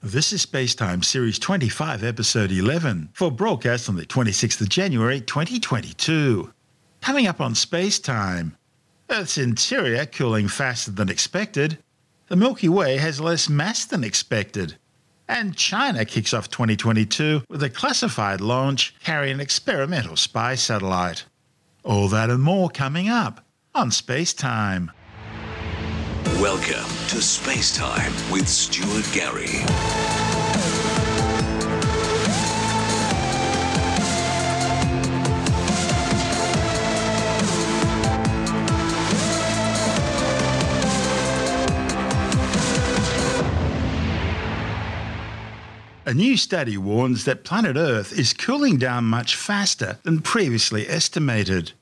This is Spacetime Series 25, Episode 11, for broadcast on the 26th of January 2022. Coming up on Spacetime, Earth's interior cooling faster than expected, the Milky Way has less mass than expected, and China kicks off 2022 with a classified launch carrying an experimental spy satellite. All that and more coming up on Spacetime. Welcome to Space Time with Stuart Gary. A new study warns that planet Earth is cooling down much faster than previously estimated.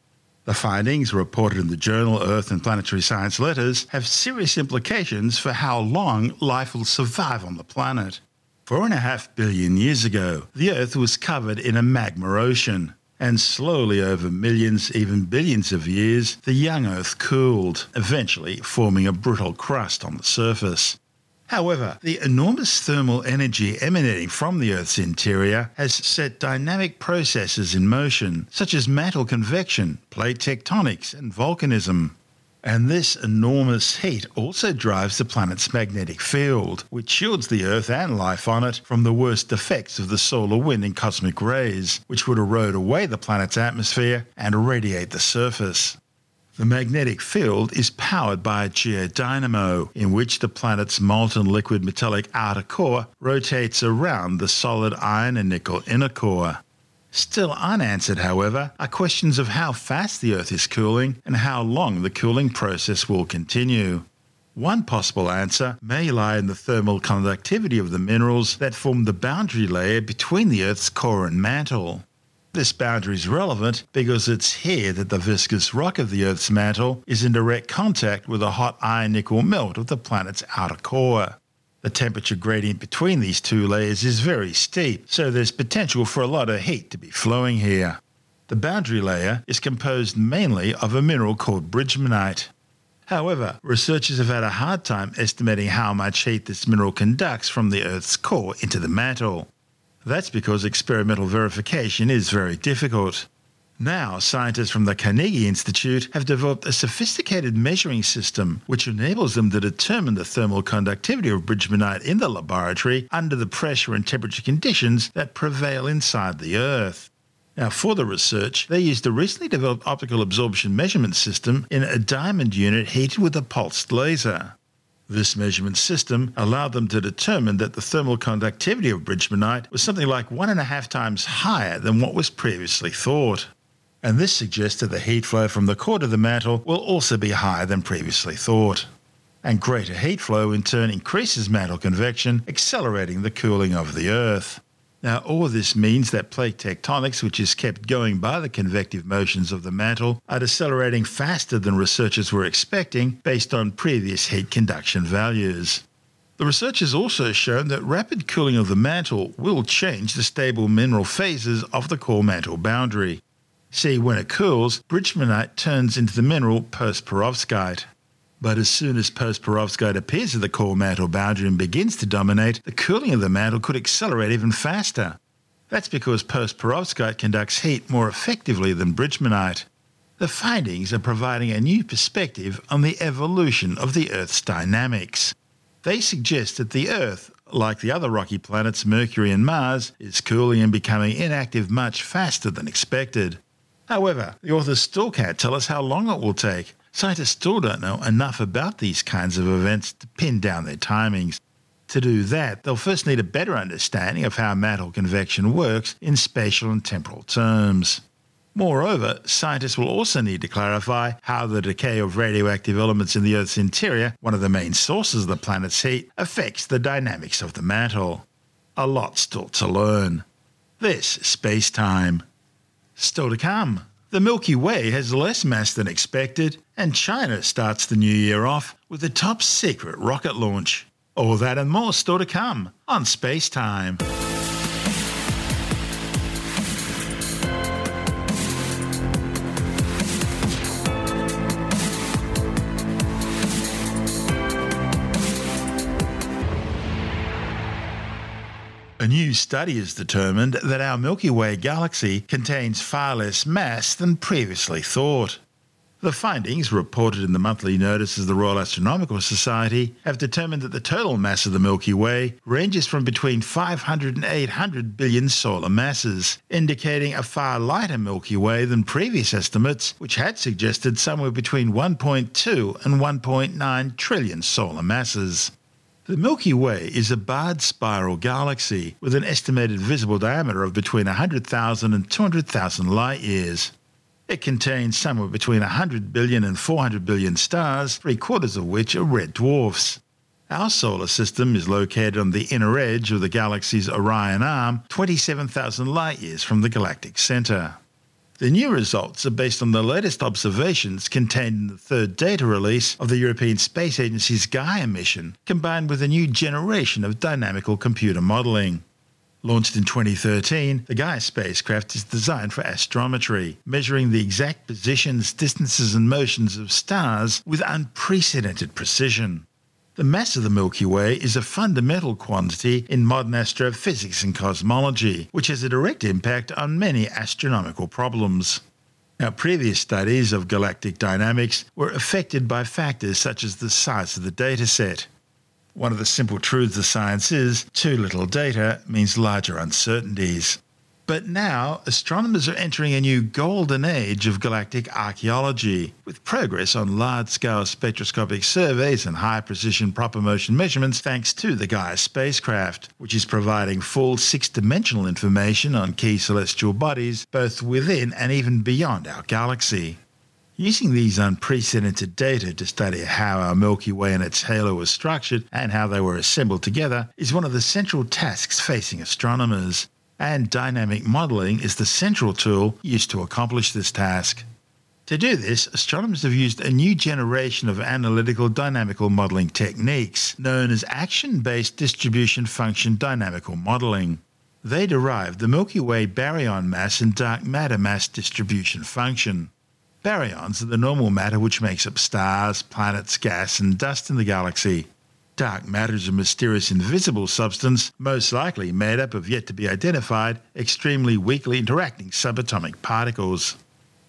The findings, reported in the journal Earth and Planetary Science Letters, have serious implications for how long life will survive on the planet. Four and a half billion years ago, the Earth was covered in a magma ocean, and slowly over millions, even billions of years, the young Earth cooled, eventually forming a brittle crust on the surface. However, the enormous thermal energy emanating from the Earth's interior has set dynamic processes in motion, such as mantle convection, plate tectonics, and volcanism. And this enormous heat also drives the planet's magnetic field, which shields the Earth and life on it from the worst effects of the solar wind and cosmic rays, which would erode away the planet's atmosphere and irradiate the surface. The magnetic field is powered by a geodynamo, in which the planet's molten liquid metallic outer core rotates around the solid iron and nickel inner core. Still unanswered, however, are questions of how fast the Earth is cooling and how long the cooling process will continue. One possible answer may lie in the thermal conductivity of the minerals that form the boundary layer between the Earth's core and mantle. This boundary is relevant because it's here that the viscous rock of the Earth's mantle is in direct contact with the hot iron nickel melt of the planet's outer core. The temperature gradient between these two layers is very steep, so there's potential for a lot of heat to be flowing here. The boundary layer is composed mainly of a mineral called bridgmanite. However, researchers have had a hard time estimating how much heat this mineral conducts from the Earth's core into the mantle. That's because experimental verification is very difficult. Now, scientists from the Carnegie Institute have developed a sophisticated measuring system which enables them to determine the thermal conductivity of bridgmanite in the laboratory under the pressure and temperature conditions that prevail inside the Earth. Now, for the research, they used a recently developed optical absorption measurement system in a diamond unit heated with a pulsed laser. This measurement system allowed them to determine that the thermal conductivity of bridgmanite was something like one and a half times higher than what was previously thought. And this suggests that the heat flow from the core to the mantle will also be higher than previously thought. And greater heat flow in turn increases mantle convection, accelerating the cooling of the Earth. Now, all this means that plate tectonics, which is kept going by the convective motions of the mantle, are decelerating faster than researchers were expecting based on previous heat conduction values. The research has also shown that rapid cooling of the mantle will change the stable mineral phases of the core mantle boundary. See, when it cools, bridgmanite turns into the mineral postperovskite. But as soon as postperovskite appears at the core mantle boundary and begins to dominate, the cooling of the mantle could accelerate even faster. That's because postperovskite conducts heat more effectively than bridgmanite. The findings are providing a new perspective on the evolution of the Earth's dynamics. They suggest that the Earth, like the other rocky planets Mercury and Mars, is cooling and becoming inactive much faster than expected. However, the authors still can't tell us how long it will take, Scientists still don't know enough about these kinds of events to pin down their timings. To do that, they'll first need a better understanding of how mantle convection works in spatial and temporal terms. Moreover, scientists will also need to clarify how the decay of radioactive elements in the Earth's interior, one of the main sources of the planet's heat, affects the dynamics of the mantle. A lot still to learn. This is space time. Still to come. The Milky Way has less mass than expected, and China starts the new year off with a top secret rocket launch. All that and more still to come on Space Time. Study has determined that our Milky Way galaxy contains far less mass than previously thought. The findings, reported in the monthly notice of the Royal Astronomical Society, have determined that the total mass of the Milky Way ranges from between 500 and 800 billion solar masses, indicating a far lighter Milky Way than previous estimates, which had suggested somewhere between 1.2 and 1.9 trillion solar masses. The Milky Way is a barred spiral galaxy with an estimated visible diameter of between 100,000 and 200,000 light years. It contains somewhere between 100 billion and 400 billion stars, three quarters of which are red dwarfs. Our solar system is located on the inner edge of the galaxy's Orion arm, 27,000 light years from the galactic center. The new results are based on the latest observations contained in the third data release of the European Space Agency's Gaia mission, combined with a new generation of dynamical computer modelling. Launched in 2013, the Gaia spacecraft is designed for astrometry, measuring the exact positions, distances, and motions of stars with unprecedented precision. The mass of the Milky Way is a fundamental quantity in modern astrophysics and cosmology, which has a direct impact on many astronomical problems. Now, previous studies of galactic dynamics were affected by factors such as the size of the dataset. One of the simple truths of science is too little data means larger uncertainties. But now, astronomers are entering a new golden age of galactic archaeology, with progress on large scale spectroscopic surveys and high precision proper motion measurements thanks to the Gaia spacecraft, which is providing full six dimensional information on key celestial bodies both within and even beyond our galaxy. Using these unprecedented data to study how our Milky Way and its halo was structured and how they were assembled together is one of the central tasks facing astronomers and dynamic modelling is the central tool used to accomplish this task. To do this, astronomers have used a new generation of analytical dynamical modelling techniques known as action based distribution function dynamical modelling. They derive the Milky Way baryon mass and dark matter mass distribution function. Baryons are the normal matter which makes up stars, planets, gas, and dust in the galaxy. Dark matter is a mysterious invisible substance, most likely made up of yet to be identified, extremely weakly interacting subatomic particles.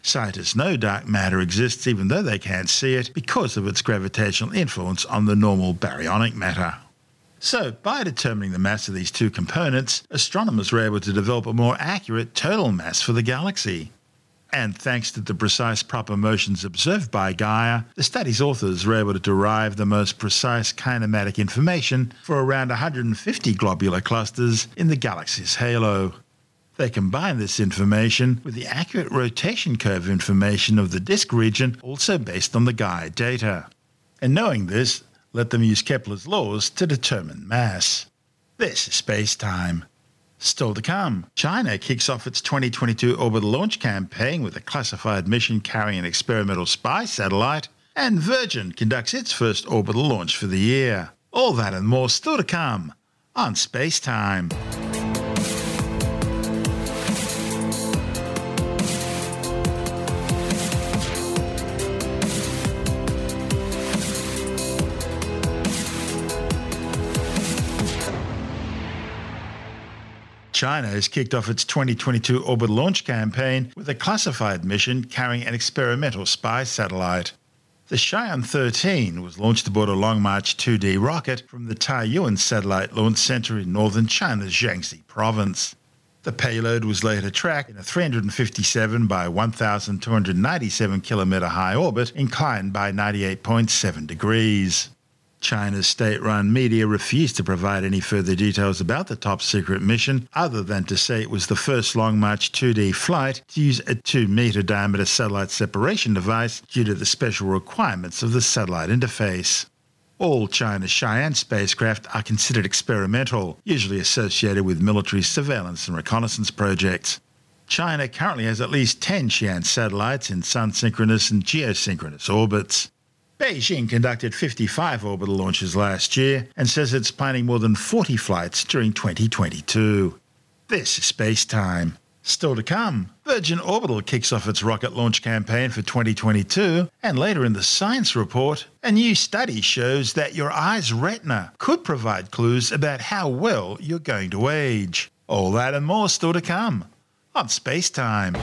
Scientists know dark matter exists even though they can't see it because of its gravitational influence on the normal baryonic matter. So, by determining the mass of these two components, astronomers were able to develop a more accurate total mass for the galaxy. And thanks to the precise proper motions observed by Gaia, the study's authors were able to derive the most precise kinematic information for around 150 globular clusters in the galaxy's halo. They combine this information with the accurate rotation curve information of the disk region, also based on the Gaia data. And knowing this, let them use Kepler's laws to determine mass. This is space time. Still to come, China kicks off its 2022 orbital launch campaign with a classified mission carrying an experimental spy satellite, and Virgin conducts its first orbital launch for the year. All that and more still to come on Space Time. China has kicked off its 2022 orbital launch campaign with a classified mission carrying an experimental spy satellite. The Shiyan 13 was launched aboard a Long March 2D rocket from the Taiyuan Satellite Launch Center in northern China's Shanxi province. The payload was later tracked in a 357 by 1,297 kilometer high orbit inclined by 98.7 degrees. China's state run media refused to provide any further details about the top secret mission, other than to say it was the first Long March 2D flight to use a 2 meter diameter satellite separation device due to the special requirements of the satellite interface. All China's Shiyan spacecraft are considered experimental, usually associated with military surveillance and reconnaissance projects. China currently has at least 10 Shiyan satellites in sun synchronous and geosynchronous orbits. Beijing conducted 55 orbital launches last year and says it's planning more than 40 flights during 2022. This is space time. Still to come, Virgin Orbital kicks off its rocket launch campaign for 2022, and later in the science report, a new study shows that your eye's retina could provide clues about how well you're going to age. All that and more still to come on Space Time.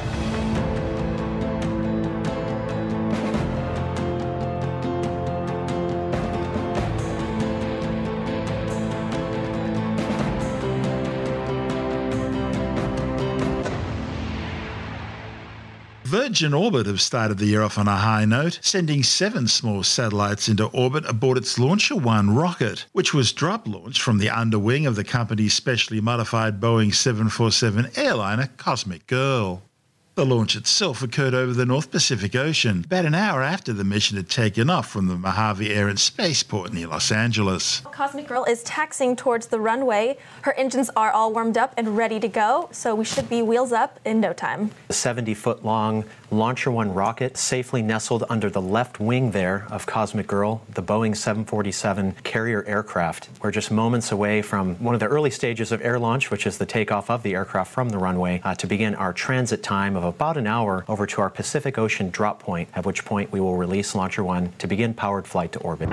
Virgin Orbit have started the year off on a high note, sending seven small satellites into orbit aboard its Launcher One rocket, which was drop launched from the underwing of the company's specially modified Boeing 747 airliner Cosmic Girl. The launch itself occurred over the North Pacific Ocean, about an hour after the mission had taken off from the Mojave Air and Spaceport near Los Angeles. Cosmic Girl is taxiing towards the runway. Her engines are all warmed up and ready to go, so we should be wheels up in no time. The 70 foot long Launcher One rocket safely nestled under the left wing there of Cosmic Girl, the Boeing 747 carrier aircraft. We're just moments away from one of the early stages of air launch, which is the takeoff of the aircraft from the runway, uh, to begin our transit time of about an hour over to our Pacific Ocean drop point, at which point we will release Launcher One to begin powered flight to orbit.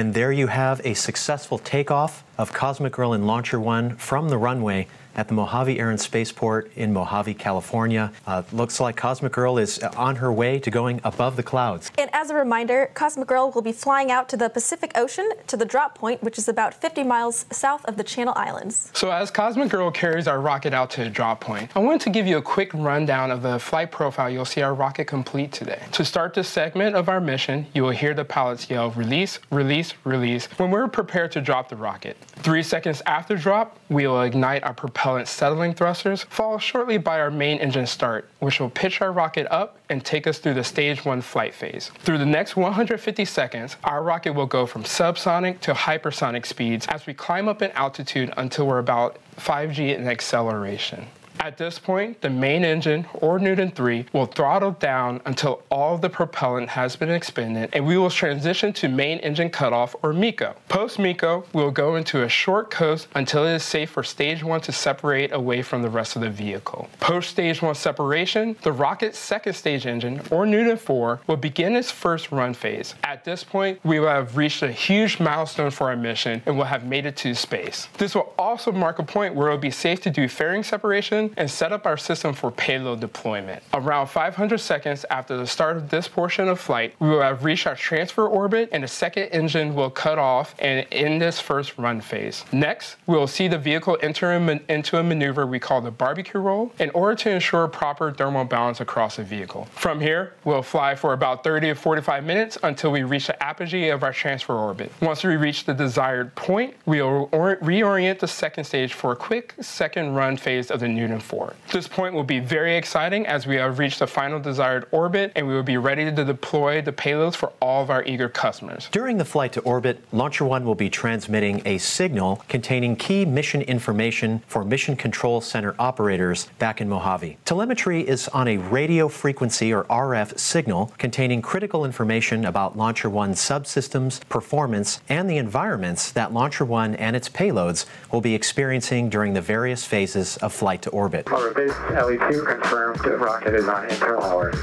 And there you have a successful takeoff of Cosmic Girl and Launcher One from the runway at the Mojave Air and Spaceport in Mojave, California. Uh, looks like Cosmic Girl is on her way to going above the clouds. And as a reminder, Cosmic Girl will be flying out to the Pacific Ocean to the drop point, which is about 50 miles south of the Channel Islands. So as Cosmic Girl carries our rocket out to the drop point, I wanted to give you a quick rundown of the flight profile you'll see our rocket complete today. To start this segment of our mission, you will hear the pilots yell, release, release, release, when we're prepared to drop the rocket. Three seconds after drop, we will ignite our propellant settling thrusters, followed shortly by our main engine start, which will pitch our rocket up and take us through the stage one flight phase. Through the next 150 seconds, our rocket will go from subsonic to hypersonic speeds as we climb up in altitude until we're about 5G in acceleration. At this point, the main engine, or Newton 3, will throttle down until all the propellant has been expended, and we will transition to main engine cutoff, or MECO. Post MECO, we'll go into a short coast until it is safe for stage 1 to separate away from the rest of the vehicle. Post stage 1 separation, the rocket's second stage engine, or Newton 4, will begin its first run phase. At this point, we will have reached a huge milestone for our mission and will have made it to space. This will also mark a point where it will be safe to do fairing separation and set up our system for payload deployment. Around 500 seconds after the start of this portion of flight, we will have reached our transfer orbit and the second engine will cut off and end this first run phase. Next, we will see the vehicle enter into a maneuver we call the barbecue roll in order to ensure proper thermal balance across the vehicle. From here, we'll fly for about 30 to 45 minutes until we reach the apogee of our transfer orbit. Once we reach the desired point, we'll reorient the second stage for a quick second run phase of the Newton 4. This point will be very exciting as we have reached the final desired orbit and we will be ready to deploy the payloads for all of our eager customers. During the flight to orbit, Launcher One will be transmitting a signal containing key mission information for Mission Control Center operators back in Mojave. Telemetry is on a radio frequency or RF signal containing critical information about Launcher One's subsystems, performance, and the environments that Launcher One and its payloads will be experiencing during the various phases of flight to orbit. Hover base LE2 confirmed rocket is on internal hours.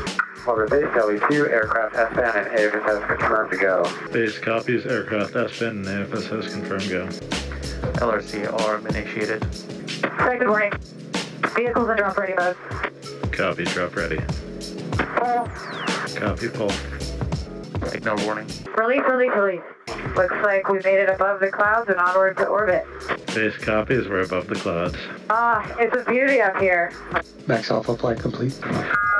Hover base LE2 aircraft S-band and AFTS has confirmed to go. Base copies aircraft S-band and AFTS has confirmed go. LRC arm initiated. Hi, good morning. Vehicles in drop ready mode. Copy, drop ready. Pull. Copy, pull. Ignore warning. Release, release, release. Looks like we made it above the clouds and onward to orbit. Base copies, we're above the clouds. Ah, it's a beauty up here. Max Alpha flight complete.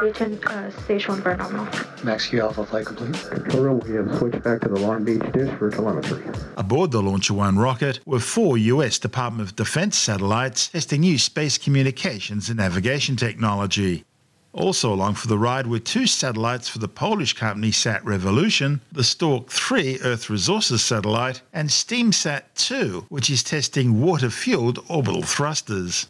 Region uh, stage one burn nominal. Max Q Alpha flight complete. Total, we have switched back to the Long Beach dish for telemetry. Aboard the Launcher One rocket were four US Department of Defense satellites testing new space communications and navigation technology. Also along for the ride were two satellites for the Polish company Sat Revolution, the Stork 3 Earth Resources satellite, and SteamSat 2, which is testing water fueled orbital thrusters.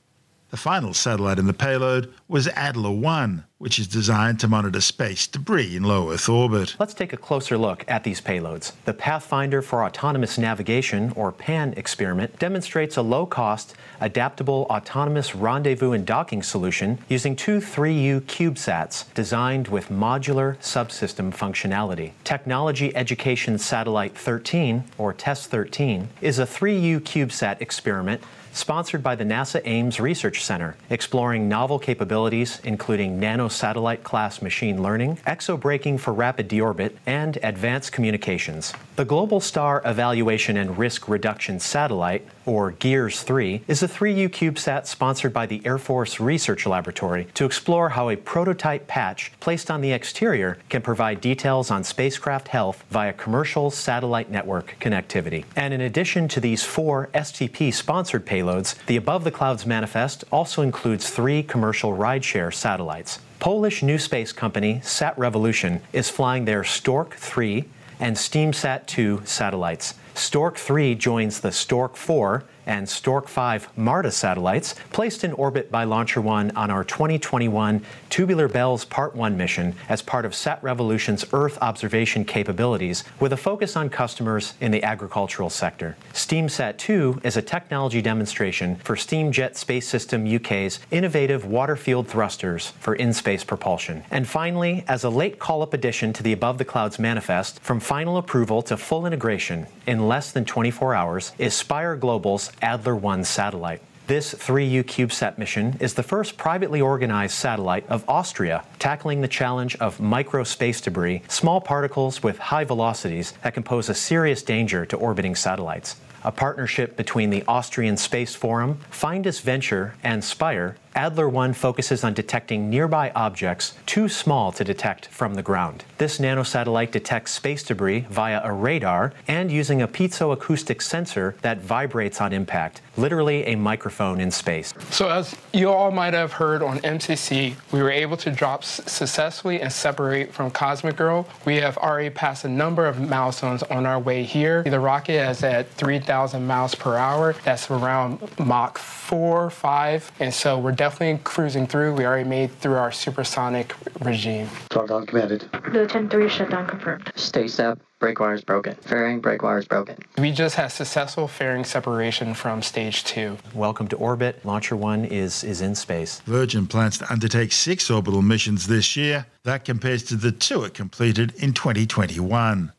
The final satellite in the payload was Adler 1, which is designed to monitor space debris in low Earth orbit. Let's take a closer look at these payloads. The Pathfinder for Autonomous Navigation, or PAN experiment, demonstrates a low cost, adaptable autonomous rendezvous and docking solution using two 3U CubeSats designed with modular subsystem functionality. Technology Education Satellite 13, or TESS 13, is a 3U CubeSat experiment sponsored by the NASA Ames Research Center, exploring novel capabilities including nanosatellite class machine learning, exobraking for rapid deorbit, and advanced communications. The Global Star Evaluation and Risk Reduction Satellite, or GEARS 3, is a 3U CubeSat sponsored by the Air Force Research Laboratory to explore how a prototype patch placed on the exterior can provide details on spacecraft health via commercial satellite network connectivity. And in addition to these four STP sponsored payloads, the Above the Clouds manifest also includes three commercial rideshare satellites. Polish new space company Sat Revolution is flying their Stork 3 and SteamSat 2 satellites. Stork 3 joins the Stork 4 and Stork 5 MARTA satellites placed in orbit by Launcher 1 on our 2021 Tubular Bells Part 1 mission as part of Sat Revolution's Earth observation capabilities with a focus on customers in the agricultural sector. SteamSat 2 is a technology demonstration for Steamjet Space System UK's innovative water-field thrusters for in-space propulsion. And finally, as a late call-up addition to the Above the Clouds manifest, from final approval to full integration in less than 24 hours, is Spire Global's Adler 1 satellite. This 3U CubeSat mission is the first privately organized satellite of Austria, tackling the challenge of micro space debris, small particles with high velocities that can pose a serious danger to orbiting satellites. A partnership between the Austrian Space Forum, Findus Venture, and Spire, Adler 1 focuses on detecting nearby objects too small to detect from the ground. This nanosatellite detects space debris via a radar and using a piezoacoustic sensor that vibrates on impact, literally a microphone in space. So, as you all might have heard on MCC, we were able to drop successfully and separate from Cosmic Girl. We have already passed a number of milestones on our way here. The rocket is at 3,000 miles per hour. That's around Mach 4, 5. And so we're definitely cruising through. We already made through our supersonic regime. Throttle commanded. Newton 3 shutdown confirmed. Stay step. Brake wires broken. Fairing, brake wires broken. We just had successful fairing separation from stage two. Welcome to orbit. Launcher one is, is in space. Virgin plans to undertake six orbital missions this year. That compares to the two it completed in 2021.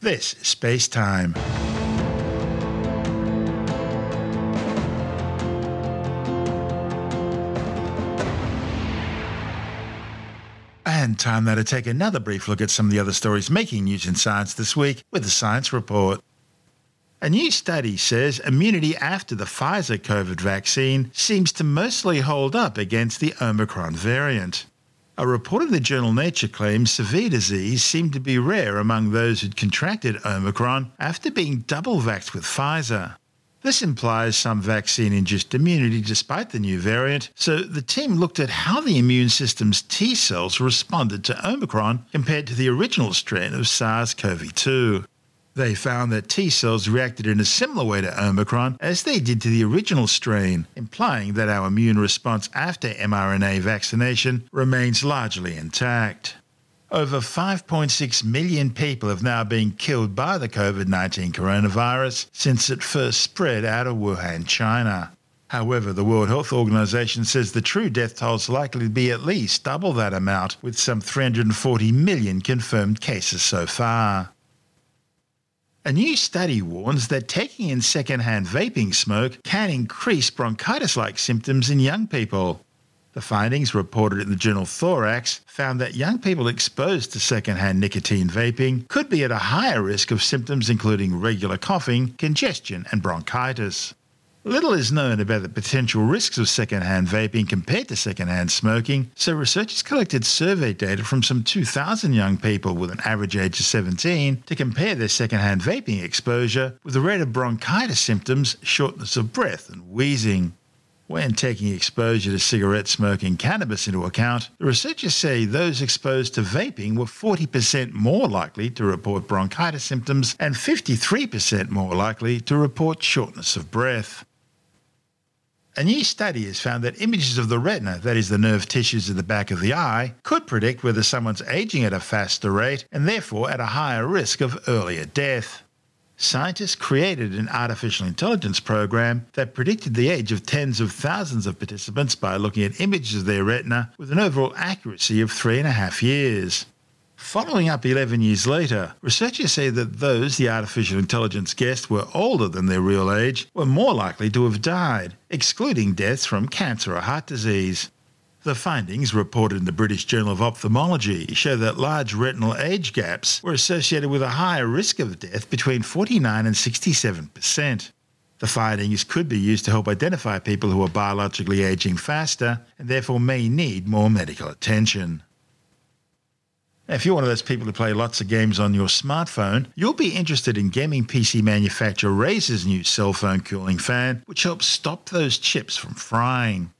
This is Space Time. And time now to take another brief look at some of the other stories making news in science this week with the Science Report. A new study says immunity after the Pfizer COVID vaccine seems to mostly hold up against the Omicron variant. A report in the journal Nature claims severe disease seemed to be rare among those who'd contracted Omicron after being double vaxxed with Pfizer. This implies some vaccine induced immunity despite the new variant, so the team looked at how the immune system's T cells responded to Omicron compared to the original strain of SARS CoV 2. They found that T cells reacted in a similar way to Omicron as they did to the original strain, implying that our immune response after mRNA vaccination remains largely intact. Over 5.6 million people have now been killed by the COVID 19 coronavirus since it first spread out of Wuhan, China. However, the World Health Organization says the true death toll is likely to be at least double that amount, with some 340 million confirmed cases so far. A new study warns that taking in secondhand vaping smoke can increase bronchitis like symptoms in young people. The findings, reported in the journal Thorax, found that young people exposed to secondhand nicotine vaping could be at a higher risk of symptoms including regular coughing, congestion, and bronchitis. Little is known about the potential risks of secondhand vaping compared to secondhand smoking, so researchers collected survey data from some 2,000 young people with an average age of 17 to compare their secondhand vaping exposure with the rate of bronchitis symptoms, shortness of breath, and wheezing. When taking exposure to cigarette smoking cannabis into account, the researchers say those exposed to vaping were 40% more likely to report bronchitis symptoms and 53% more likely to report shortness of breath. A new study has found that images of the retina, that is, the nerve tissues at the back of the eye, could predict whether someone's aging at a faster rate and therefore at a higher risk of earlier death. Scientists created an artificial intelligence program that predicted the age of tens of thousands of participants by looking at images of their retina with an overall accuracy of three and a half years. Following up 11 years later, researchers say that those the artificial intelligence guessed were older than their real age were more likely to have died, excluding deaths from cancer or heart disease. The findings, reported in the British Journal of Ophthalmology, show that large retinal age gaps were associated with a higher risk of death between 49 and 67 percent. The findings could be used to help identify people who are biologically aging faster and therefore may need more medical attention. If you're one of those people who play lots of games on your smartphone, you'll be interested in gaming PC manufacturer Razer's new cell phone cooling fan, which helps stop those chips from frying.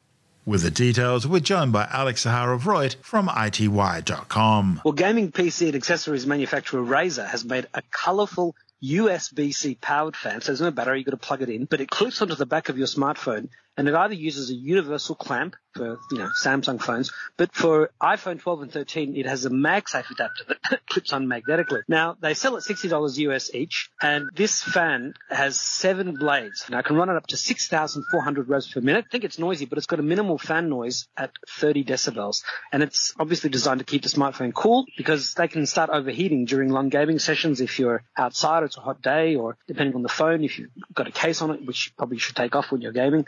With the details, we're joined by Alex Zaharov-Reutt from iTWire.com. Well, gaming PC and accessories manufacturer Razer has made a colourful USB-C powered fan, so there's no battery, you've got to plug it in, but it clips onto the back of your smartphone and it either uses a universal clamp for you know Samsung phones, but for iPhone 12 and 13, it has a MagSafe adapter that clips on magnetically. Now they sell at $60 US each, and this fan has seven blades. Now it can run it up to 6,400 revs per minute. I think it's noisy, but it's got a minimal fan noise at 30 decibels, and it's obviously designed to keep the smartphone cool because they can start overheating during long gaming sessions if you're outside, it's a hot day, or depending on the phone, if you've got a case on it, which you probably should take off when you're gaming.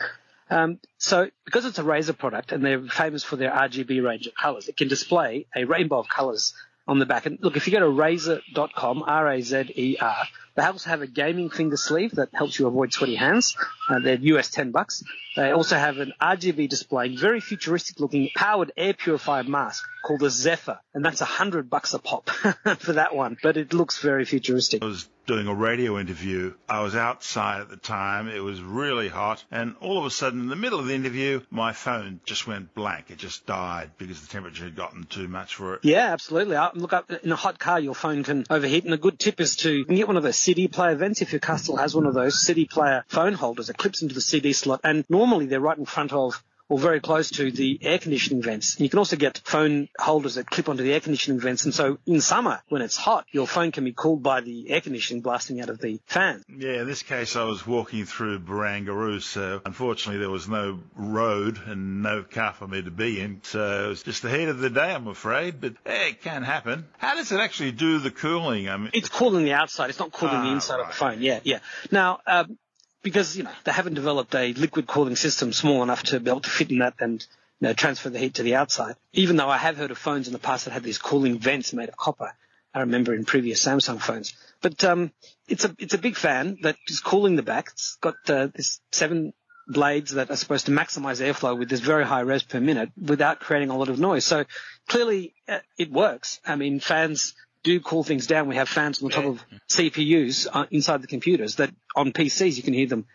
Um, so because it's a Razer product and they're famous for their RGB range of colors, it can display a rainbow of colors on the back. And look, if you go to razer.com, R-A-Z-E-R, they also have a gaming finger sleeve that helps you avoid sweaty hands. Uh, they're US 10 bucks. They also have an RGB display, very futuristic looking powered air purifier mask called a Zephyr. And that's a hundred bucks a pop for that one. But it looks very futuristic. Doing a radio interview. I was outside at the time. It was really hot. And all of a sudden, in the middle of the interview, my phone just went blank. It just died because the temperature had gotten too much for it. Yeah, absolutely. I, Look up in a hot car, your phone can overheat. And a good tip is to get one of those CD player vents. If your car still has one of those CD player phone holders, it clips into the CD slot. And normally they're right in front of or very close to the air conditioning vents. You can also get phone holders that clip onto the air conditioning vents. And so in summer, when it's hot, your phone can be cooled by the air conditioning blasting out of the fan. Yeah, in this case, I was walking through Barangaroo, so unfortunately there was no road and no car for me to be in. So it was just the heat of the day, I'm afraid. But hey, it can happen. How does it actually do the cooling? I mean, it's cooling the outside. It's not cooling ah, the inside right. of the phone. Yeah, yeah. Now, um, because you know they haven't developed a liquid cooling system small enough to be able to fit in that and you know, transfer the heat to the outside. Even though I have heard of phones in the past that had these cooling vents made of copper. I remember in previous Samsung phones. But um, it's a it's a big fan that is cooling the back. It's got uh, this seven blades that are supposed to maximize airflow with this very high res per minute without creating a lot of noise. So clearly uh, it works. I mean, fans do cool things down. We have fans on the top of CPUs uh, inside the computers that on PCs you can hear them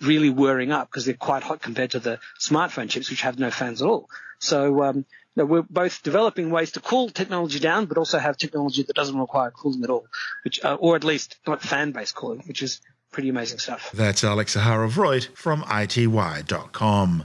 really whirring up because they're quite hot compared to the smartphone chips which have no fans at all. So um, you know, we're both developing ways to cool technology down, but also have technology that doesn't require cooling at all, which uh, or at least not fan-based cooling, which is pretty amazing stuff. That's Alex Zaharov-Reutt from iTWire.com.